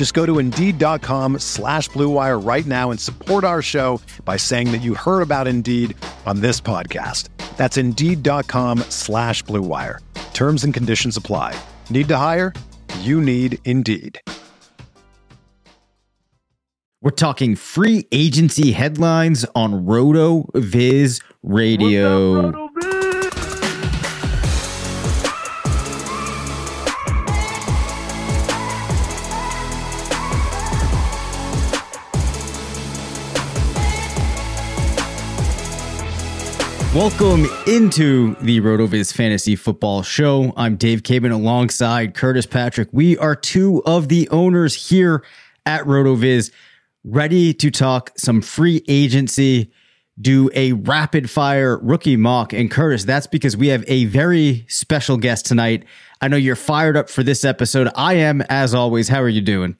Just go to Indeed.com slash BlueWire right now and support our show by saying that you heard about Indeed on this podcast. That's Indeed.com slash BlueWire. Terms and conditions apply. Need to hire? You need Indeed. We're talking free agency headlines on RotoViz Radio. Welcome into the RotoViz Fantasy Football Show. I'm Dave Caban alongside Curtis Patrick. We are two of the owners here at RotoViz, ready to talk some free agency, do a rapid fire rookie mock. And Curtis, that's because we have a very special guest tonight. I know you're fired up for this episode. I am, as always. How are you doing?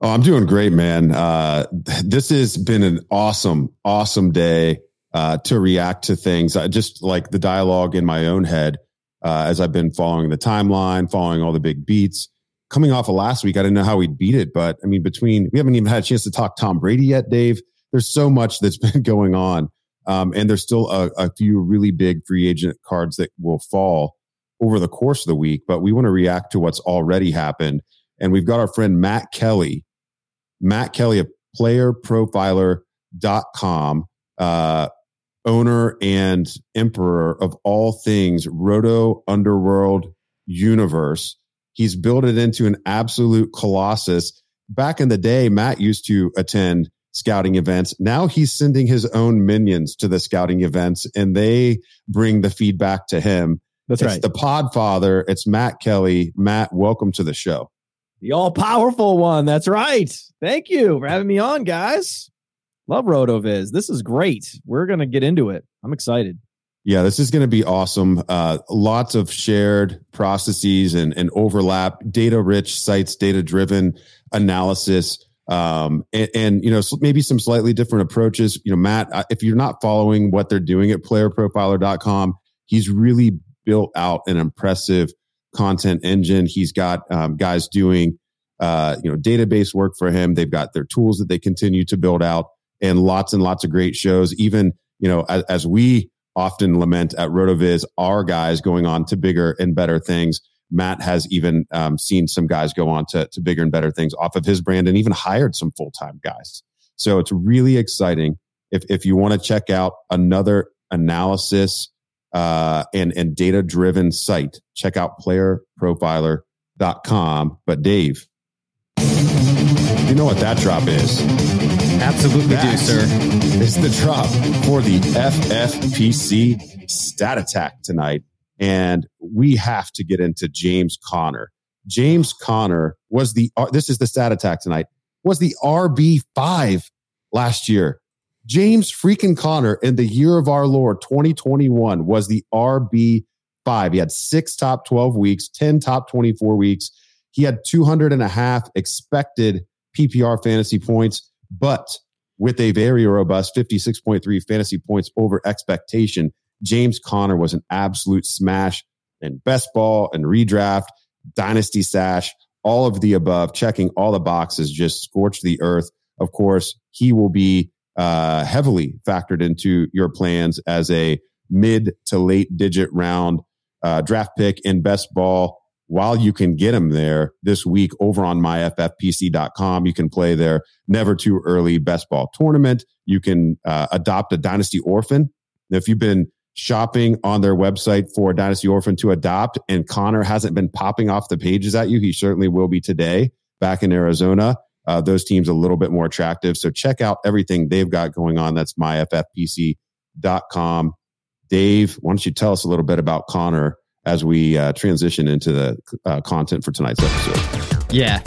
Oh, I'm doing great, man. Uh, this has been an awesome, awesome day uh, to react to things. I just like the dialogue in my own head uh, as I've been following the timeline, following all the big beats. Coming off of last week, I didn't know how we'd beat it, but I mean, between we haven't even had a chance to talk Tom Brady yet, Dave. There's so much that's been going on, um, and there's still a, a few really big free agent cards that will fall over the course of the week. But we want to react to what's already happened, and we've got our friend Matt Kelley, Matt Kelley of PlayerProfiler.com. Uh, owner and emperor of all things Roto Underworld universe. He's built it into an absolute colossus. Back in the day, Matt used to attend scouting events. Now he's sending his own minions to the scouting events and they bring the feedback to him. That's it's right. the podfather. It's Matt Kelley. Matt, welcome to the show. The all powerful one. That's right. Thank you for having me on, guys. Love RotoViz. This is great. We're going to get into it. I'm excited. Yeah, this is going to be awesome. Uh, lots of shared processes and, and overlap, data rich sites, data driven analysis. Um, and, and, you know, maybe some slightly different approaches. You know, Matt, uh, if you're not following what they're doing at playerprofiler.com, he's really built out an impressive content engine. He's got um, guys doing, uh, you know, database work for him. They've got their tools that they continue to build out and lots and lots of great shows. Even, you know, as, as we often lament at RotoViz, our guys going on to bigger and better things. Matt has even um, seen some guys go on to, to bigger and better things off of his brand and even hired some full time guys. So it's really exciting. If, if you want to check out another analysis uh, and, and data driven site, check out playerprofiler.com. But Dave, you know what that drop is. Absolutely That do, sir. It's the drop for the FFPC stat attack tonight. And we have to get into James Conner. James Conner was the, uh, this is the stat attack tonight, was the RB5 last year. James freaking Conner in the year of our Lord 2021 was the RB5. He had six top 12 weeks, 10 top 24 weeks. He had 200 and a half expected PPR fantasy points, but with a very robust 56.3 fantasy points over expectation, James Conner was an absolute smash in best ball and redraft, dynasty sash, all of the above, checking all the boxes, just scorched the earth. Of course, he will be uh, heavily factored into your plans as a mid to late digit round uh, draft pick in best ball. While you can get them there this week over on myffpc.com, you can play their never too early best ball tournament. You can uh, adopt a dynasty orphan. Now, If you've been shopping on their website for a Dynasty Orphan to adopt, and Conner hasn't been popping off the pages at you, he certainly will be today back in Arizona. Uh, those teams a little bit more attractive. So check out everything they've got going on. That's myffpc.com. Dave, why don't you tell us a little bit about Conner as we uh, transition into the uh, content for tonight's episode? Yeah.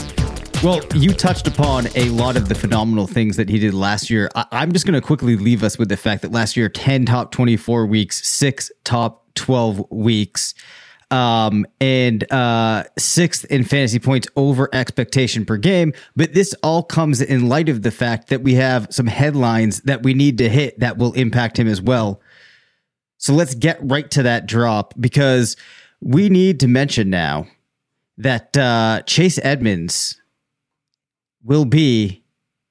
Well, you touched upon a lot of the phenomenal things that he did last year. I- am just going to quickly leave us with the fact that last year, 10 top 24 weeks, six top 12 weeks, um, and uh, sixth in fantasy points over expectation per game. But this all comes in light of the fact that we have some headlines that we need to hit that will impact him as well. So let's get right to that drop because we need to mention now that uh, Chase Edmonds will be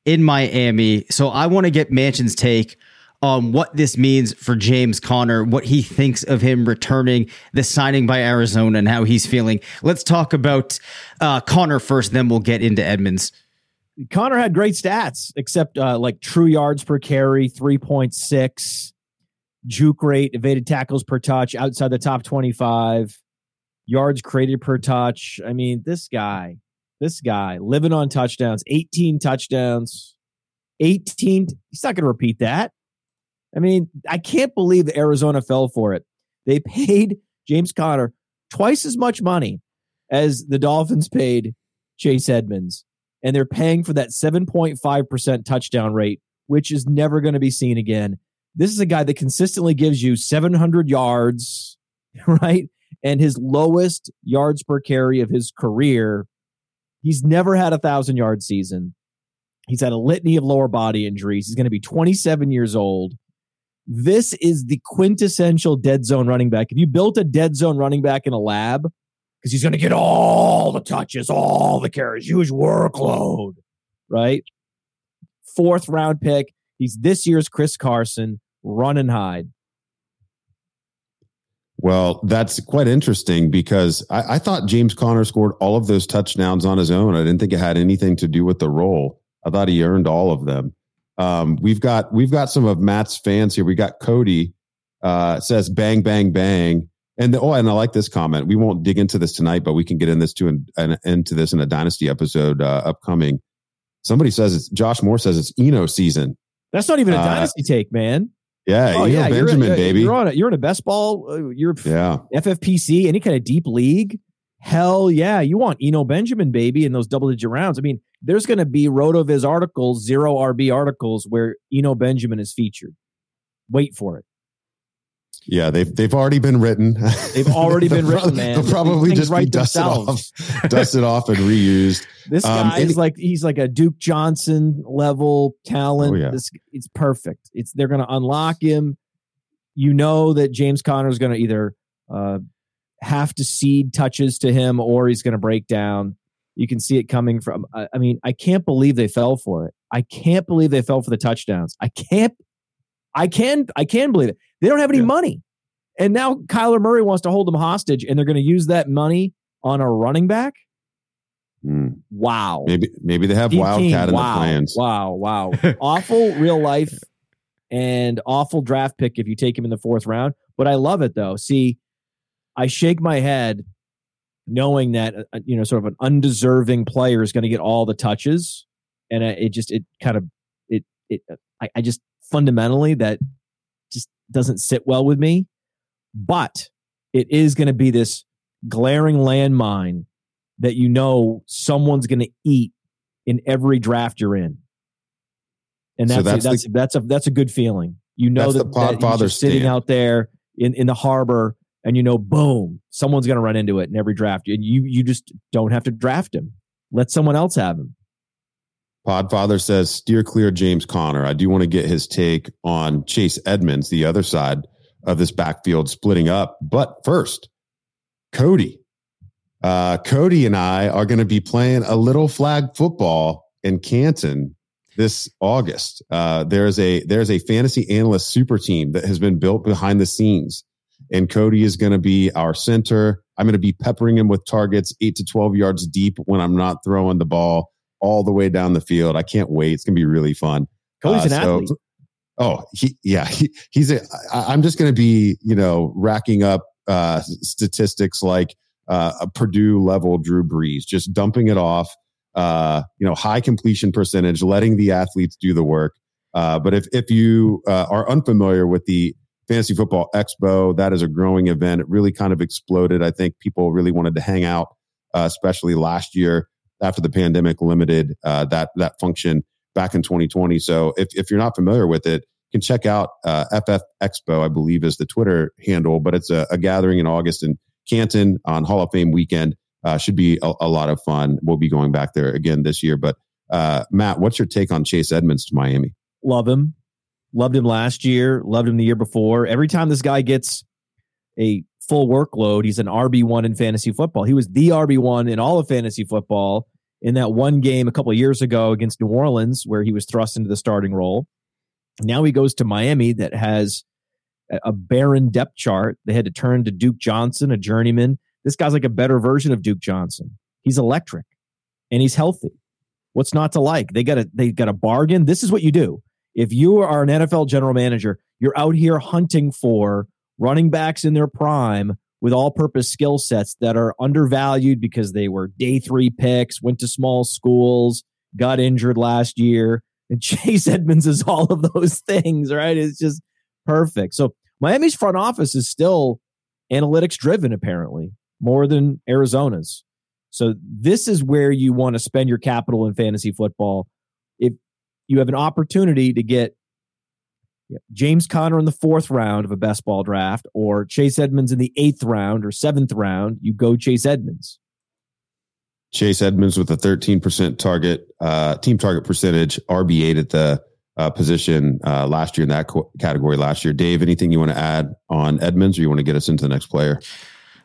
in Miami. So I want to get Mansion's take on what this means for James Conner, what he thinks of him returning, the signing by Arizona, and how he's feeling. Let's talk about uh, Conner first, then we'll get into Edmonds. Conner had great stats, except uh, like true yards per carry, 3.6, juke rate, evaded tackles per touch outside the top 25, yards created per touch. I mean, this guy, this guy living on touchdowns, 18 touchdowns, 18. He's not going to repeat that. I mean, I can't believe Arizona fell for it. They paid James Conner twice as much money as the Dolphins paid Chase Edmonds. And they're paying for that 7.5% touchdown rate, which is never going to be seen again. This is a guy that consistently gives you 700 yards, right? And his lowest yards per carry of his career He's never had a thousand yard season. He's had a litany of lower body injuries. He's going to be 27 years old. This is the quintessential dead zone running back. If you built a dead zone running back in a lab, because he's going to get all the touches, all the carries, huge workload, right? Fourth round pick. He's this year's Chris Carson, run and hide. Well, that's quite interesting because I, I, thought James Conner scored all of those touchdowns on his own. I didn't think it had anything to do with the role. I thought he earned all of them. Um, we've got we've got some of Matt's fans here. We got Cody uh, says bang bang bang, and the, oh, and I like this comment. We won't dig into this tonight, but we can get in this to an, an into this in a dynasty episode uh, upcoming. Somebody says it's Josh Moore says it's Eno season. That's not even a uh, dynasty take, man. Yeah, oh, yeah, Benjamin, you're, baby. You're on a, you're in a best ball. Uh, you're yeah. FFPC, any kind of deep league. Hell yeah, you want Eno Benjamin, baby, in those double digit rounds. I mean, there's going to be RotoViz articles, zero RB articles where Eno Benjamin is featured. Wait for it. Yeah, they've they've already been written. They've already been written, man. They'll probably just be dusted off, dusted off, and reused. This um, guy um, is like he's like a Duke Johnson level talent. Oh, yeah. This it's perfect. It's they're going to unlock him. You know that James Conner is going to either uh, have to cede touches to him or he's going to break down. You can see it coming from. I mean, I can't believe they fell for it. I can't believe they fell for the touchdowns. I can't. I can. I can believe it. They don't have any yeah. money. And now Kyler Murray wants to hold them hostage and they're going to use that money on a running back. Mm. Wow. Maybe maybe they have Deep Wildcat team. in wow. the plans. Wow. Wow. awful real life and awful draft pick if you take him in the fourth round. But I love it though. See, I shake my head knowing that uh, you know sort of an undeserving player is going to get all the touches, and it just it kind of it it I, I just fundamentally that doesn't sit well with me. But it is going to be this glaring landmine that you know someone's going to eat in every draft you're in. And that's so that's, a, that's, the, that's a that's a good feeling. You know that, the that he's sitting out there in, in the harbor and you know, boom, someone's going to run into it in every draft. And you you just don't have to draft him. Let someone else have him. Podfather says, steer clear James Conner. I do want to get his take on Chase Edmonds, the other side of this backfield splitting up. But first, Cody. Uh, Cody and I are going to be playing a little flag football in Canton this August. Uh, there's a there's a fantasy analyst super team that has been built behind the scenes, and Cody is going to be our center. I'm going to be peppering him with targets eight to twelve yards deep when I'm not throwing the ball all the way down the field. I can't wait. It's going to be really fun. Cody's uh, an so, athlete. Oh, he, yeah, he, he's a. I, I'm just going to be, you know, racking up uh, statistics like uh, a Purdue level Drew Brees, just dumping it off. Uh, you know, high completion percentage, letting the athletes do the work. Uh, but if if you uh, are unfamiliar with the Fantasy Football Expo, that is a growing event. It really kind of exploded. I think people really wanted to hang out, uh, especially last year after the pandemic limited uh, that that function back in 2020. So if if you're not familiar with it, you can check out uh, FF Expo. I believe is the Twitter handle, but it's a, a gathering in August in Canton on Hall of Fame weekend. Uh, should be a, a, lot of fun. We'll be going back there again this year. But uh, Matt, what's your take on Chase Edmonds to Miami? Love him. Loved him last year. Loved him the year before. Every time this guy gets a full workload, he's an RB one in fantasy football. He was the RB one in all of fantasy football in that one game a couple of years ago against New Orleans, where he was thrust into the starting role. Now he goes to Miami, that has a barren depth chart. They had to turn to Duke Johnson, a journeyman. This guy's like a better version of Duke Johnson. He's electric and he's healthy. What's not to like? They got a they got a bargain. This is what you do. If you are an NFL general manager, you're out here hunting for running backs in their prime with all purpose skill sets that are undervalued because they were day three picks, went to small schools, got injured last year. And Chase Edmonds is all of those things, right? It's just perfect. So Miami's front office is still analytics driven, apparently, more than Arizona's. So this is where you want to spend your capital in fantasy football. If you have an opportunity to get James Conner in the fourth round of a best ball draft or Chase Edmonds in the eighth round or seventh round, you go Chase Edmonds. Chase Edmonds with a 13% target, uh, team target percentage, RB8 at the uh, position uh, last year in that co- category last year. Dave, anything you want to add on Edmonds or you want to get us into the next player?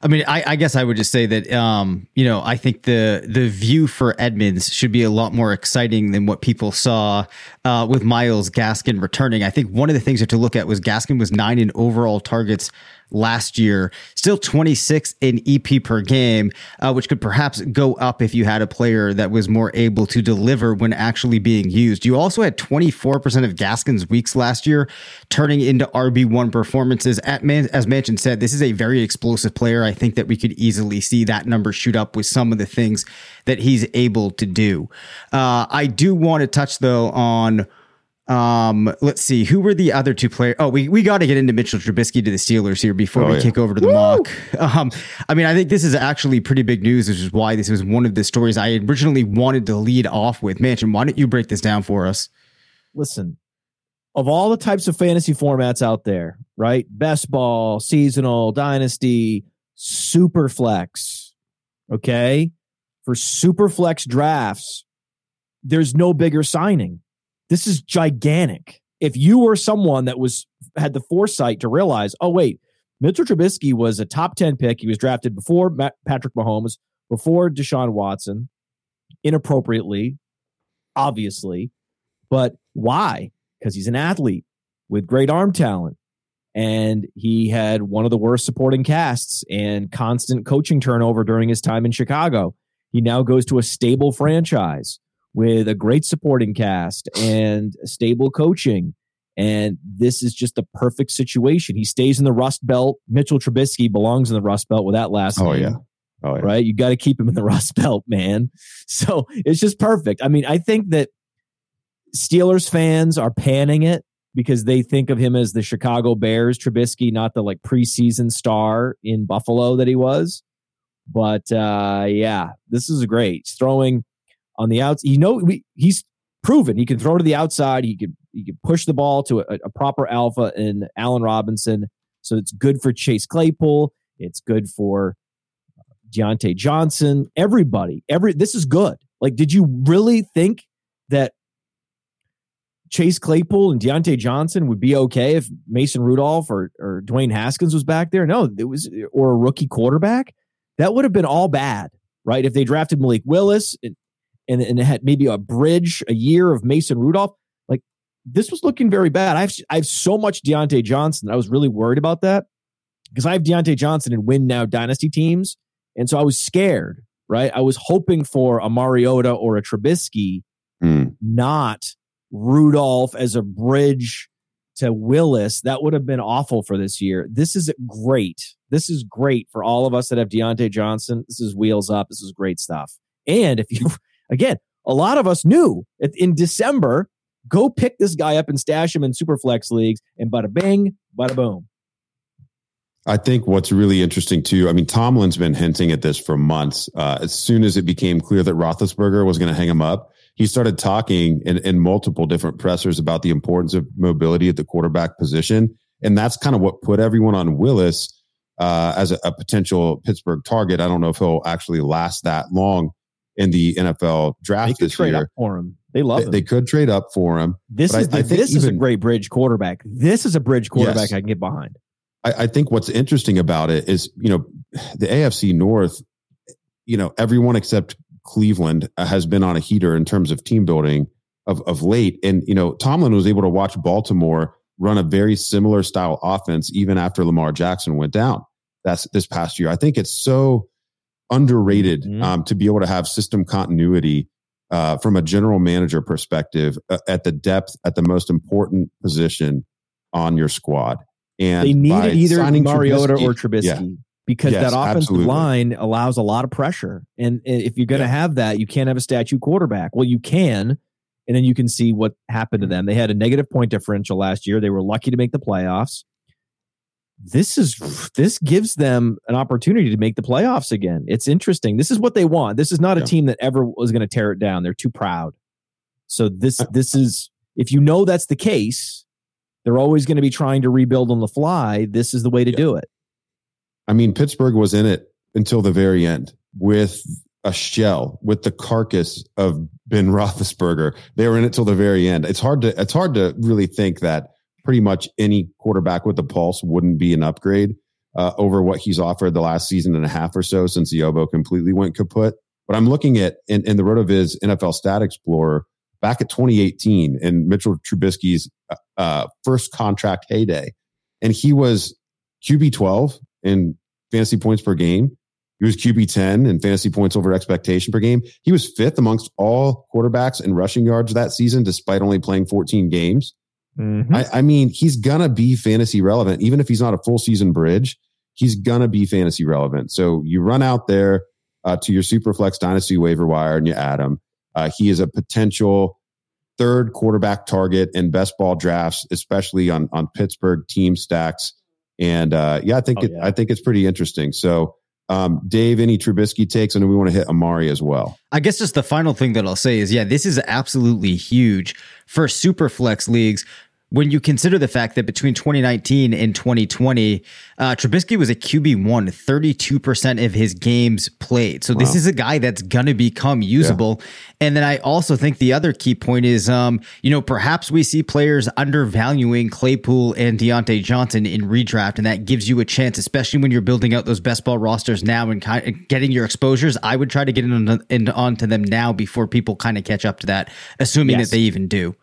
I mean, I, I, guess I would just say that, um, you know, I think the the view for Edmonds should be a lot more exciting than what people saw uh, with Miles Gaskin returning. I think one of the things you have to look at was Gaskin was nine in overall targets last year. Still 26 in EP per game, uh, which could perhaps go up if you had a player that was more able to deliver when actually being used. You also had 24% of Gaskin's weeks last year turning into RB1 performances. At Man- as Mansion said, this is a very explosive player. I think that we could easily see that number shoot up with some of the things that he's able to do. Uh, I do want to touch though on um, let's see, who were the other two players? Oh, we, we got to get into Mitchell Trubisky to the Steelers here before oh, we yeah. kick over to the Woo! mock. Um, I mean, I think this is actually pretty big news, which is why this was one of the stories I originally wanted to lead off with. Mansion, why don't you break this down for us? Listen, of all the types of fantasy formats out there, right? Best ball, seasonal, dynasty, super flex. Okay. For super flex drafts, there's no bigger signing this is gigantic. If you were someone that was had the foresight to realize, oh wait, Mitchell Trubisky was a top 10 pick. He was drafted before Matt, Patrick Mahomes, before Deshaun Watson, inappropriately, obviously. But why? Because he's an athlete with great arm talent. And he had one of the worst supporting casts and constant coaching turnover during his time in Chicago. He now goes to a stable franchise with a great supporting cast and stable coaching. And this is just the perfect situation. He stays in the Rust Belt. Mitchell Trubisky belongs in the Rust Belt with that last oh, name. Yeah. Oh, yeah. Right? You got to keep him in the Rust Belt, man. So it's just perfect. I mean, I think that Steelers fans are panning it because they think of him as the Chicago Bears Trubisky, not the like preseason star in Buffalo that he was. But uh, yeah, this is great. He's throwing on the outs. You know, we, he's proven he can throw to the outside. He can he can push the ball to a, a proper alpha in Allen Robinson. So it's good for Chase Claypool. It's good for uh, Diontae Johnson. Everybody, every this is good. Like, did you really think that Chase Claypool and Diontae Johnson would be okay if Mason Rudolph or, or Dwayne Haskins was back there? No, it was or a rookie quarterback. That would have been all bad, right? If they drafted Malik Willis and, and it had maybe a bridge, a year of Mason Rudolph. Like this was looking very bad. I have I have so much Diontae Johnson. I was really worried about that because I have Diontae Johnson in win now dynasty teams, and so I was scared. Right, I was hoping for a Mariota or a Trubisky, mm. not Rudolph as a bridge to Willis, that would have been awful for this year. This is great. This is great for all of us that have Diontae Johnson. This is wheels up. This is great stuff. And if you, again, a lot of us knew in December, go pick this guy up and stash him in super flex leagues, and bada bing, bada boom. I think what's really interesting too. I mean, Tomlin's been hinting at this for months. Uh, as soon as it became clear that Roethlisberger was going to hang him up, he started talking in, in multiple different pressers about the importance of mobility at the quarterback position, and that's kind of what put everyone on Willis uh, as a, a, potential Pittsburgh target. I don't know if he'll actually last that long in the NFL draft this year. for him. They love they, him. They could trade up for him. This is the, this even, is a great bridge quarterback. This is a bridge quarterback yes. I can get behind. I, I think what's interesting about it is, you know, the AFC North, you know, everyone except Cleveland uh, has been on a heater in terms of team building of, of late. And, you know, Tomlin was able to watch Baltimore run a very similar style offense even after Lamar Jackson went down. That's this past year. I think it's so underrated mm-hmm. um, to be able to have system continuity uh, from a general manager perspective uh, at the depth at the most important position on your squad. And they needed either Mariota Trubisky, or Trubisky yeah. because yes, that offensive absolutely. line allows a lot of pressure. And if you're going to yeah. have that, you can't have a statue quarterback. Well, you can, and then you can see what happened to them. They had a negative point differential last year. They were lucky to make the playoffs. This is this gives them an opportunity to make the playoffs again. It's interesting. This is what they want. This is not a yeah. team that ever was going to tear it down. They're too proud. So this uh, this is if you know that's the case, they're always going to be trying to rebuild on the fly. This is the way to yeah. do it. I mean, Pittsburgh was in it until the very end with a shell, with the carcass of Ben Roethlisberger. They were in it till the very end. It's hard to it's hard to really think that pretty much any quarterback with a pulse wouldn't be an upgrade uh, over what he's offered the last season and a half or so since the elbow completely went kaput. But I'm looking at in, in the RotoViz NFL Stat Explorer back at 2018 in Mitchell Trubisky's uh, uh, first contract heyday. And he was QB 12 in fantasy points per game. He was QB 10 in fantasy points over expectation per game. He was fifth amongst all quarterbacks in rushing yards that season, despite only playing 14 games. Mm-hmm. I, I mean, he's going to be fantasy relevant, even if he's not a full season bridge. He's going to be fantasy relevant. So you run out there uh, to your Superflex Dynasty waiver wire and you add him. Uh, he is a potential third quarterback target in best ball drafts, especially on on Pittsburgh team stacks. And uh, yeah, I think oh, it, yeah. I think it's pretty interesting. So, um, Dave, any Trubisky takes, and we want to hit Amari as well. I guess just the final thing that I'll say is, yeah, this is absolutely huge for super flex leagues when you consider the fact that between 2019 and 2020, uh, Trubisky was a QB1, 32% of his games played. So wow. this is a guy that's going to become usable. Yeah. And then I also think the other key point is, um, you know, perhaps we see players undervaluing Claypool and Diontae Johnson in redraft, and that gives you a chance, especially when you're building out those best ball rosters now and kind of getting your exposures. I would try to get in, in onto them now before people kind of catch up to that, assuming yes. that they even do.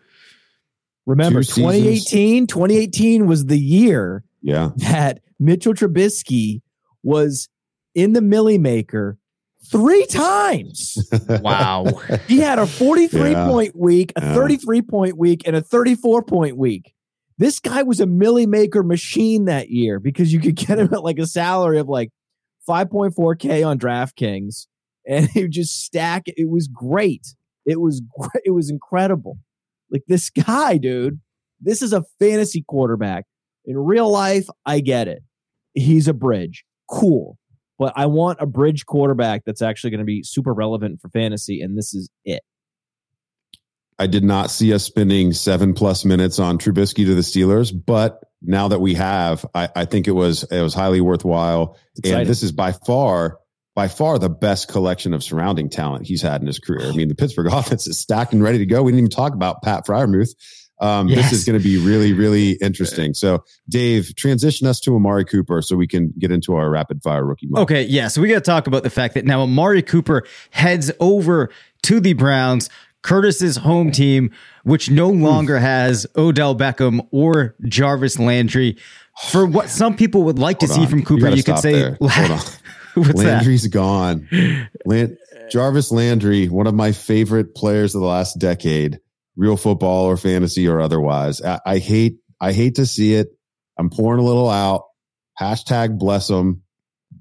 Remember, 2018, 2018 was the year yeah. that Mitchell Trubisky was in the Milly Maker three times. wow. he had a 43 yeah. point week, a yeah. 33 point week, and a 34 point week. This guy was a Milly Maker machine that year because you could get him at like a salary of like 5.4K on DraftKings and he just stack it. It was great. It was great. It was incredible. Like this guy, dude, this is a fantasy quarterback. In real life, I get it. He's a bridge. Cool. But I want a bridge quarterback that's actually going to be super relevant for fantasy, and this is it. I did not see us spending seven plus minutes on Trubisky to the Steelers, but now that we have, I, I think it was it was highly worthwhile. And this is by far by far the best collection of surrounding talent he's had in his career. I mean, the Pittsburgh offense is stacked and ready to go. We didn't even talk about Pat Freiermuth. Um, yes. This is going to be really, really interesting. So, Dave, transition us to Amari Cooper so we can get into our rapid fire rookie. Okay, yeah. So we got to talk about the fact that now Amari Cooper heads over to the Browns, Curtis's home team, which no longer has Odell Beckham or Jarvis Landry. For what some people would like Hold to on. see from Cooper, you, you could say What's Landry's that? gone. Land- Jarvis Landry, one of my favorite players of the last decade, real football or fantasy or otherwise. I, I hate I hate to see it. I'm pouring a little out. Hashtag bless him.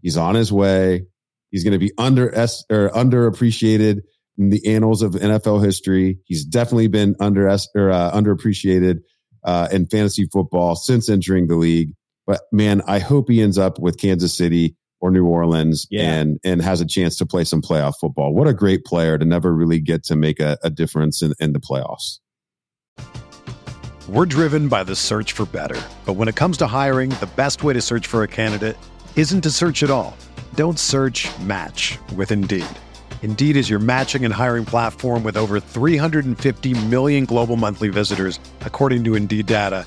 He's on his way. He's going to be under or underappreciated in the annals of NFL history. He's definitely been under or uh, underappreciated uh, in fantasy football since entering the league. But man, I hope he ends up with Kansas City or New Orleans yeah. and and has a chance to play some playoff football. What a great player to never really get to make a, a difference in, in the playoffs. We're driven by the search for better. But when it comes to hiring, the best way to search for a candidate isn't to search at all. Don't search match with Indeed. Indeed is your matching and hiring platform with over 350 million global monthly visitors, according to Indeed data,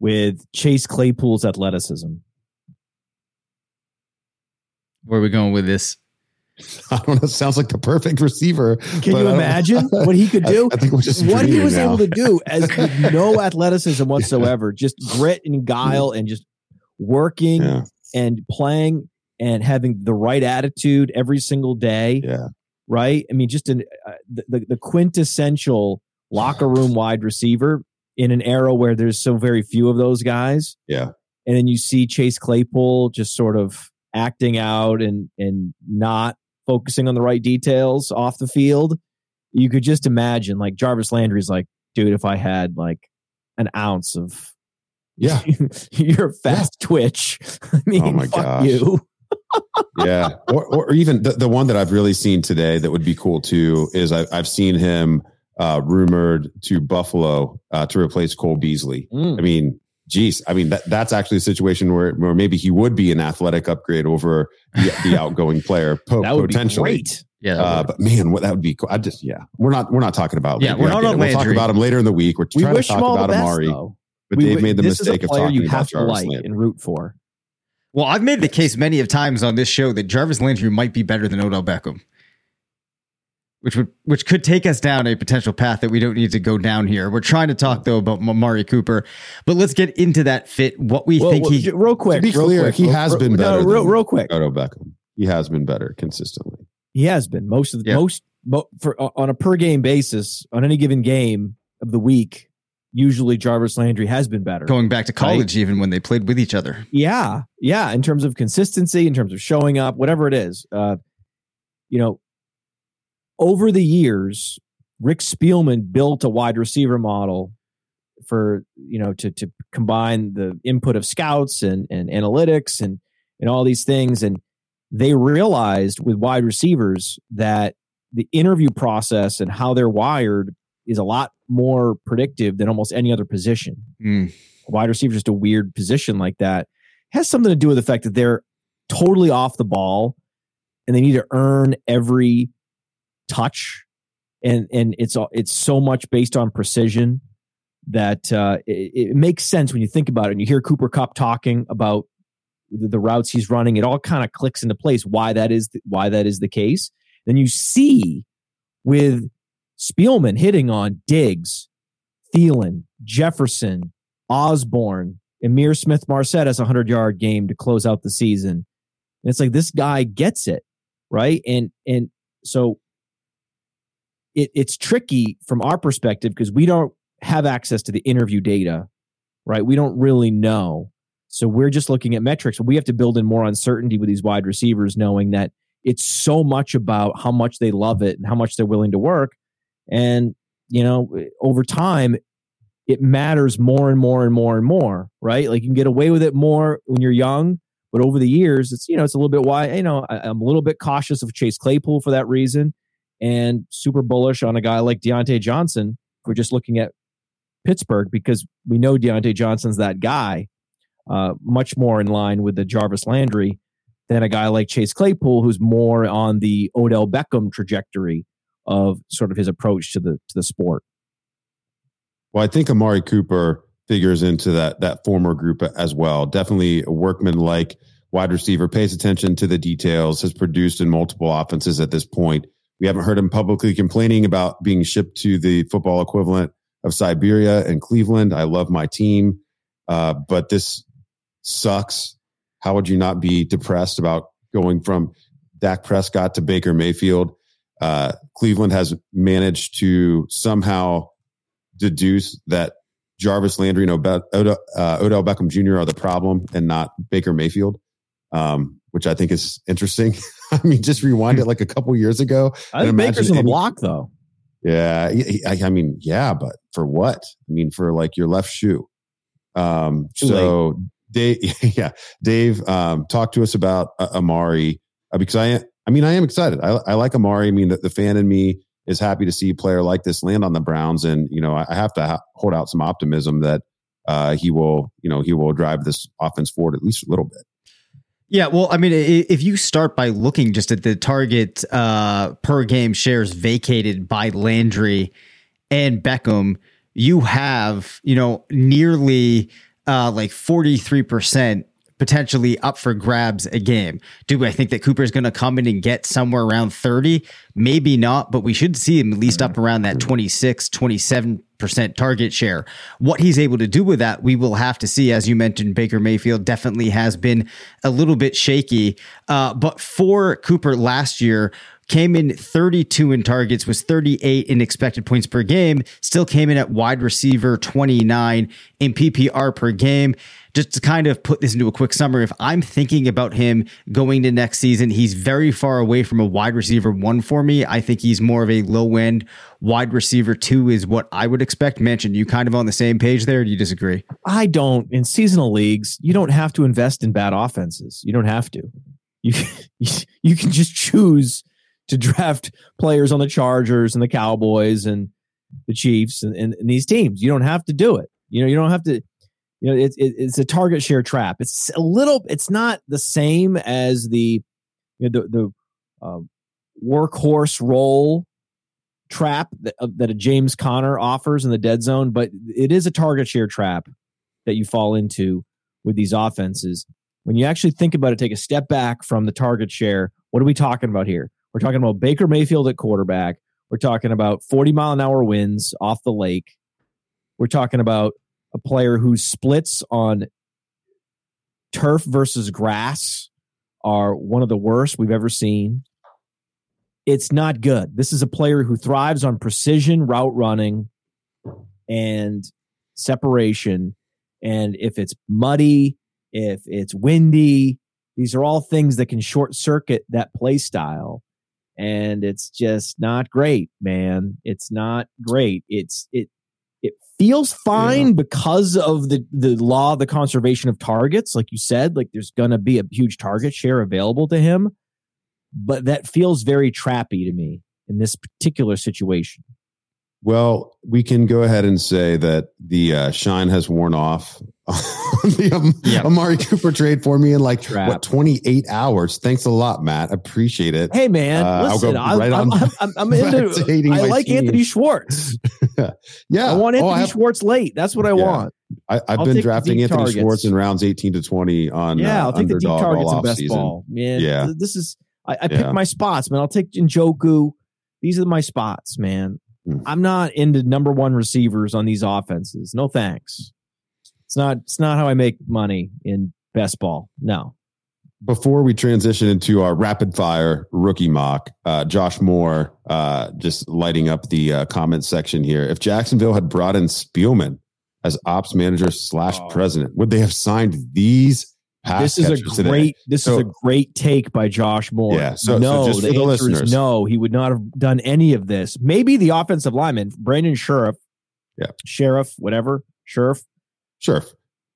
with Chase Claypool's athleticism. Where are we going with this? I don't know. Sounds like the perfect receiver. Can you imagine what he could do? I, I think we're just what he was now. able to do as with no athleticism whatsoever, yeah. just grit and guile and just working yeah. and playing and having the right attitude every single day. Yeah. Right. I mean, just an, uh, the, the quintessential locker room wide receiver in an era where there's so very few of those guys. Yeah. And then you see Chase Claypool just sort of acting out and and not focusing on the right details off the field. You could just imagine like Jarvis Landry's like, dude, if I had like an ounce of yeah, you're fast yeah. twitch. I mean, oh my gosh. you. yeah, or, or even the, the one that I've really seen today that would be cool too is I, I've seen him uh, rumored to Buffalo uh, to replace Cole Beasley. Mm. I mean, geez, I mean that that's actually a situation where where maybe he would be an athletic upgrade over the, the outgoing player po- that would potentially. Be great. Yeah, uh, but man, what that would be cool. I just yeah, we're not we're not talking about yeah, we're not on We'll talk about him later in the week. We're we trying to talk about best, Amari, though. but we, Dave made the mistake of talking you about have Jarvis to like Landry. and root for. Well, I've made the case many of times on this show that Jarvis Landry might be better than Odell Beckham which would which could take us down a potential path that we don't need to go down here. We're trying to talk though about Amari Cooper, but let's get into that fit. What we well, think well, he real quick, to be clear, quick, he real, has real, been better. No, real, real quick, Odell Beckham. He has been better consistently. He has been most of the most for on a per game basis on any given game of the week. Usually, Jarvis Landry has been better. Going back to college, right? even when they played with each other. Yeah, yeah. In terms of consistency, in terms of showing up, whatever it is, uh, you know, over the years, Rick Spielman built a wide receiver model for you know to to combine the input of scouts and and analytics and and all these things and they realized with wide receivers that the interview process and how they're wired is a lot more predictive than almost any other position. Mm. Wide receiver is just a weird position like that. It has something to do with the fact that they're totally off the ball and they need to earn every touch. And and it's it's so much based on precision that uh, it, it, makes sense when you think about it. And you hear Cooper Kupp talking about the, the routes he's running it all kind of clicks into place why that is the, why that is the case. Then you see with Spielman hitting on Diggs Thielen Jefferson Osborne, Ihmir Smith-Marsette has a 100 yard game to close out the season. And it's like this guy gets it right? And and so it, it's tricky from our perspective because we don't have access to the interview data, right? We don't really know. So we're just looking at metrics. We have to build in more uncertainty with these wide receivers, knowing that it's so much about how much they love it and how much they're willing to work. And, you know, over time, it matters more and more and more and more, right? Like you can get away with it more when you're young, But over the years, it's you know it's a little bit why you know I, I'm a little bit cautious of Chase Claypool for that reason, and super bullish on a guy like Diontae Johnson. We're just looking at Pittsburgh because we know Diontae Johnson's that guy, uh, much more in line with the Jarvis Landry than a guy like Chase Claypool, who's more on the Odell Beckham trajectory of sort of his approach to the to the sport. Well, I think Amari Cooper figures into that that former group as well. Definitely a workman like wide receiver, pays attention to the details, has produced in multiple offenses at this point. We haven't heard him publicly complaining about being shipped to the football equivalent of Siberia and Cleveland. I love my team, uh, but this sucks. How would you not be depressed about going from Dak Prescott to Baker Mayfield? Uh, Cleveland has managed to somehow deduce that Jarvis Landry and Odell, uh, Odell Beckham Jr. are the problem and not Baker Mayfield, um, which I think is interesting. I mean, just rewind it like a couple years ago. I think Baker's on the block, though. Yeah, I, I, mean, yeah, but for what? I mean, for like your left shoe. Um, so Dave, yeah, Dave, um, talk to us about uh, Amari uh, because I, I mean, I am excited. I, I like Amari. I mean, the, the fan in me is happy to see a player like this land on the Browns, and you know, I, I have to ha- hold out some optimism that uh, he will, you know, he will drive this offense forward at least a little bit. Yeah, well, I mean, if you start by looking just at the target uh, per game shares vacated by Landry and Beckham, you have, you know, nearly uh, like 43% potentially up for grabs a game. Do I think that Cooper is going to come in and get somewhere around 30? Maybe not, but we should see him at least up around that 26, 27% target share. What he's able to do with that, we will have to see. As you mentioned, Baker Mayfield definitely has been a little bit shaky. Uh, but for Cooper last year, came in 32 in targets, was 38 in expected points per game, still came in at wide receiver 29 in PPR per game. Just to kind of put this into a quick summary, if I'm thinking about him going to next season, he's very far away from a wide receiver one for me. I think he's more of a low end wide receiver two, is what I would expect. Mentioned you kind of on the same page there. do you disagree? I don't. In seasonal leagues, you don't have to invest in bad offenses. You don't have to. You you can just choose to draft players on the Chargers and the Cowboys and the Chiefs and, and, and, these teams. You don't have to do it. You know, you don't have to. You know, it's it, it's a target share trap. It's a little. It's not the same as the you know, the the um, workhorse role trap that, uh, that a James Conner offers in the dead zone, but it is a target share trap that you fall into with these offenses. When you actually think about it, take a step back from the target share. What are we talking about here? We're talking about Baker Mayfield at quarterback. We're talking about 40 mile an hour winds off the lake. We're talking about a player whose splits on turf versus grass are one of the worst we've ever seen. It's not good. This is a player who thrives on precision route running and separation. And if it's muddy, if it's windy, these are all things that can short circuit that play style and it's just not great, man. It's not great. It's it feels fine yeah. because of the the law of the conservation of targets, like you said. Like there's gonna be a huge target share available to him, but that feels very trappy to me in this particular situation. Well, we can go ahead and say that the uh, shine has worn off on the um, yep. Amari Cooper trade for me in like Trap. what 28 hours. Thanks a lot, Matt. Appreciate it. Hey, man, uh, listen, I'll go right I'm, on. I'm, I'm, into. I like team. Anthony Schwartz. yeah, I want Anthony oh, I have, Schwartz late. That's what I yeah. want. I, have been drafting Anthony targets. Schwartz in rounds 18 to 20 on yeah. Uh, I'll take the deep targets and best season. ball. Man, yeah, this is. I, I pick my spots, man. I'll take Njoku. These are my spots, man. Mm. I'm not into number one receivers on these offenses. No thanks. It's not. It's not how I make money in best ball. No. Before we transition into our rapid fire rookie mock, uh, Josh Moore uh, just lighting up the uh, comment section here. If Jacksonville had brought in Spielman as ops manager slash oh. president, would they have signed these this is a great this so, is a great take by Josh Moore. Yeah, so no, so the, the answer listeners. is no. He would not have done any of this. Maybe the offensive lineman, Brandon Scherff. yeah, Sheriff, whatever, Sheriff. Sheriff.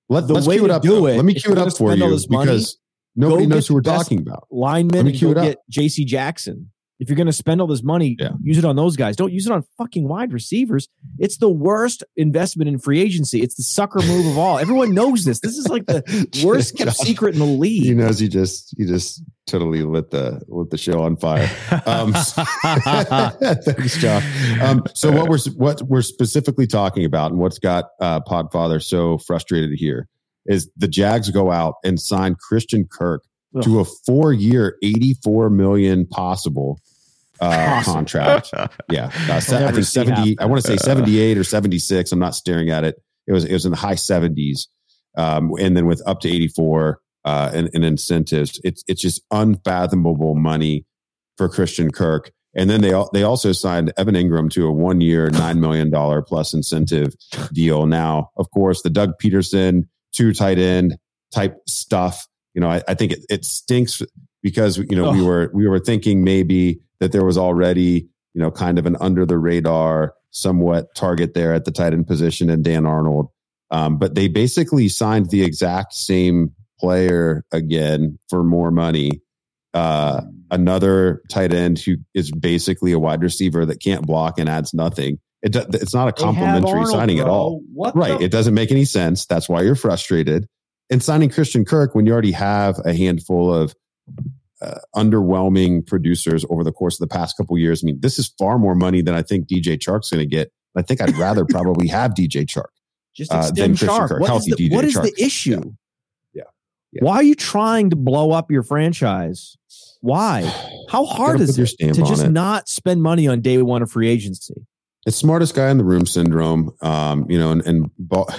Let, the us way cue it up. Do it, Let me cue it up for you because Nobody knows who we're talking about. Lineman. Let me cue it up. get J.C. Jackson. If you're going to spend all this money, Yeah. use it on those guys. Don't use it on fucking wide receivers. It's the worst investment in free agency. It's the sucker move of all. Everyone knows this. This is like the worst kept secret in the league. He knows he just he just totally lit the lit the show on fire. Um, thanks, Josh. Um, so what we're what we're specifically talking about, and what's got uh, Podfather so frustrated here, is the Jags go out and sign Christian Kirk to a four year, eighty four million possible uh, Possible. contract. Yeah, uh, I think seventy. I want to say seventy eight or seventy six. I'm not staring at it. It was it was in the high seventies, um, and then with up to eighty four uh, in, in incentives. It's it's just unfathomable money for Christian Kirk. And then they they also signed Evan Engram to a one year nine million dollar plus incentive deal. Now, of course, the Doug Pederson two tight end type stuff. You know, I, I think it, it stinks because you know we were we were thinking maybe that there was already you know kind of an under the radar somewhat target there at the tight end position and Dan Arnold. Um, but they basically signed the exact same player again for more money. Uh, another tight end who is basically a wide receiver that can't block and adds nothing. It, it's not a complimentary signing at bro. all. What Right. the- It doesn't make any sense. That's why you're frustrated. And signing Christian Kirk when you already have a handful of uh, underwhelming producers over the course of the past couple years. I mean, this is far more money than I think DJ Chark's going to get. I think I'd rather probably have DJ Chark. Just uh, than Christian. Kirk. What is Healthy the, DJ what is Chark. the issue? Yeah. Yeah. Why are you trying to blow up your franchise? Why? How hard is it to just it. not spend money on day one of free agency? It's smartest guy in the room syndrome. Um, you know, and, and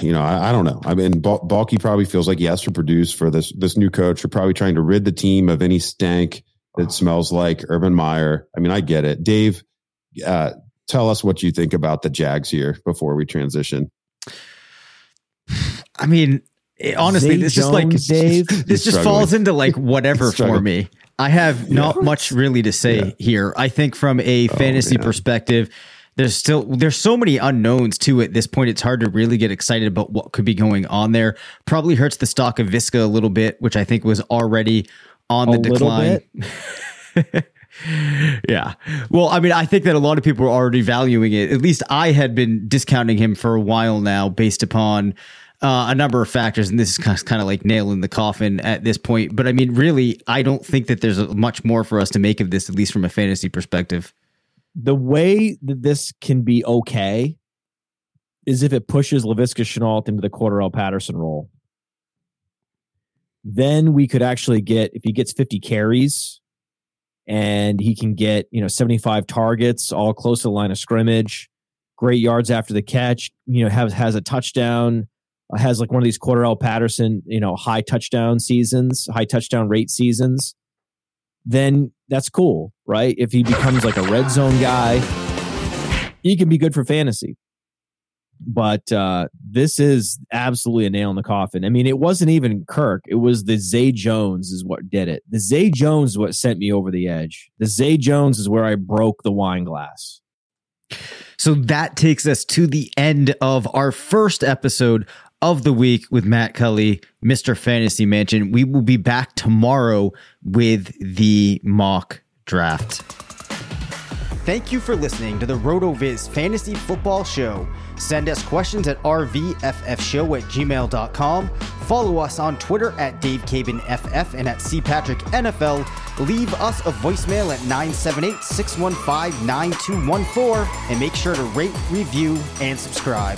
you know, I, I don't know. I mean, Bal- Baalke probably feels like he has to produce for this this new coach. You're probably trying to rid the team of any stank that smells like Urban Meyer. I mean, I get it. Dave, uh, tell us what you think about the Jags here before we transition. I mean, it- honestly, Zay this just like Jones, Dave. this He's just struggling. falls into like whatever for me. I have not much really to say Yeah. here. I think from a Oh, fantasy yeah. perspective, there's still there's so many unknowns to it. At this point, it's hard to really get excited about what could be going on there. Probably hurts the stock of Viska a little bit, which I think was already on the A decline. yeah. Well, I mean, I think that a lot of people are already valuing it. At least I had been discounting him for a while now based upon uh, a number of factors. And this is kind of, like nail in the coffin at this point. But I mean, really, I don't think that there's much more for us to make of this, at least from a fantasy perspective. The way that this can be okay is if it pushes Laviska Shenault into the Cordarrelle Patterson role. Then we could actually get if he gets 50 carries and he can get, you know, 75 targets all close to the line of scrimmage, great yards after the catch, you know, has has a touchdown, has like one of these Cordarrelle Patterson, you know, high touchdown seasons, high touchdown rate seasons then that's cool, right? If he becomes like a red zone guy, he can be good for fantasy. But uh, this is absolutely a nail in the coffin. I mean, it wasn't even Kirk; it was the Zay Jones is what did it. The Zay Jones is what sent me over the edge. The Zay Jones is where I broke the wine glass. So that takes us to the end of our first episode of the week with Matt Kelley, Mr. Fantasy Mansion. We will be back tomorrow with the mock draft. Thank you for listening to the RotoViz Fantasy Football Show. Send us questions at rvffshow at gmail.com. Follow us on Twitter at DaveCabanFF and at CPatrickNFL. Leave us a voicemail at 978 615 9214 and make sure to rate, review, and subscribe.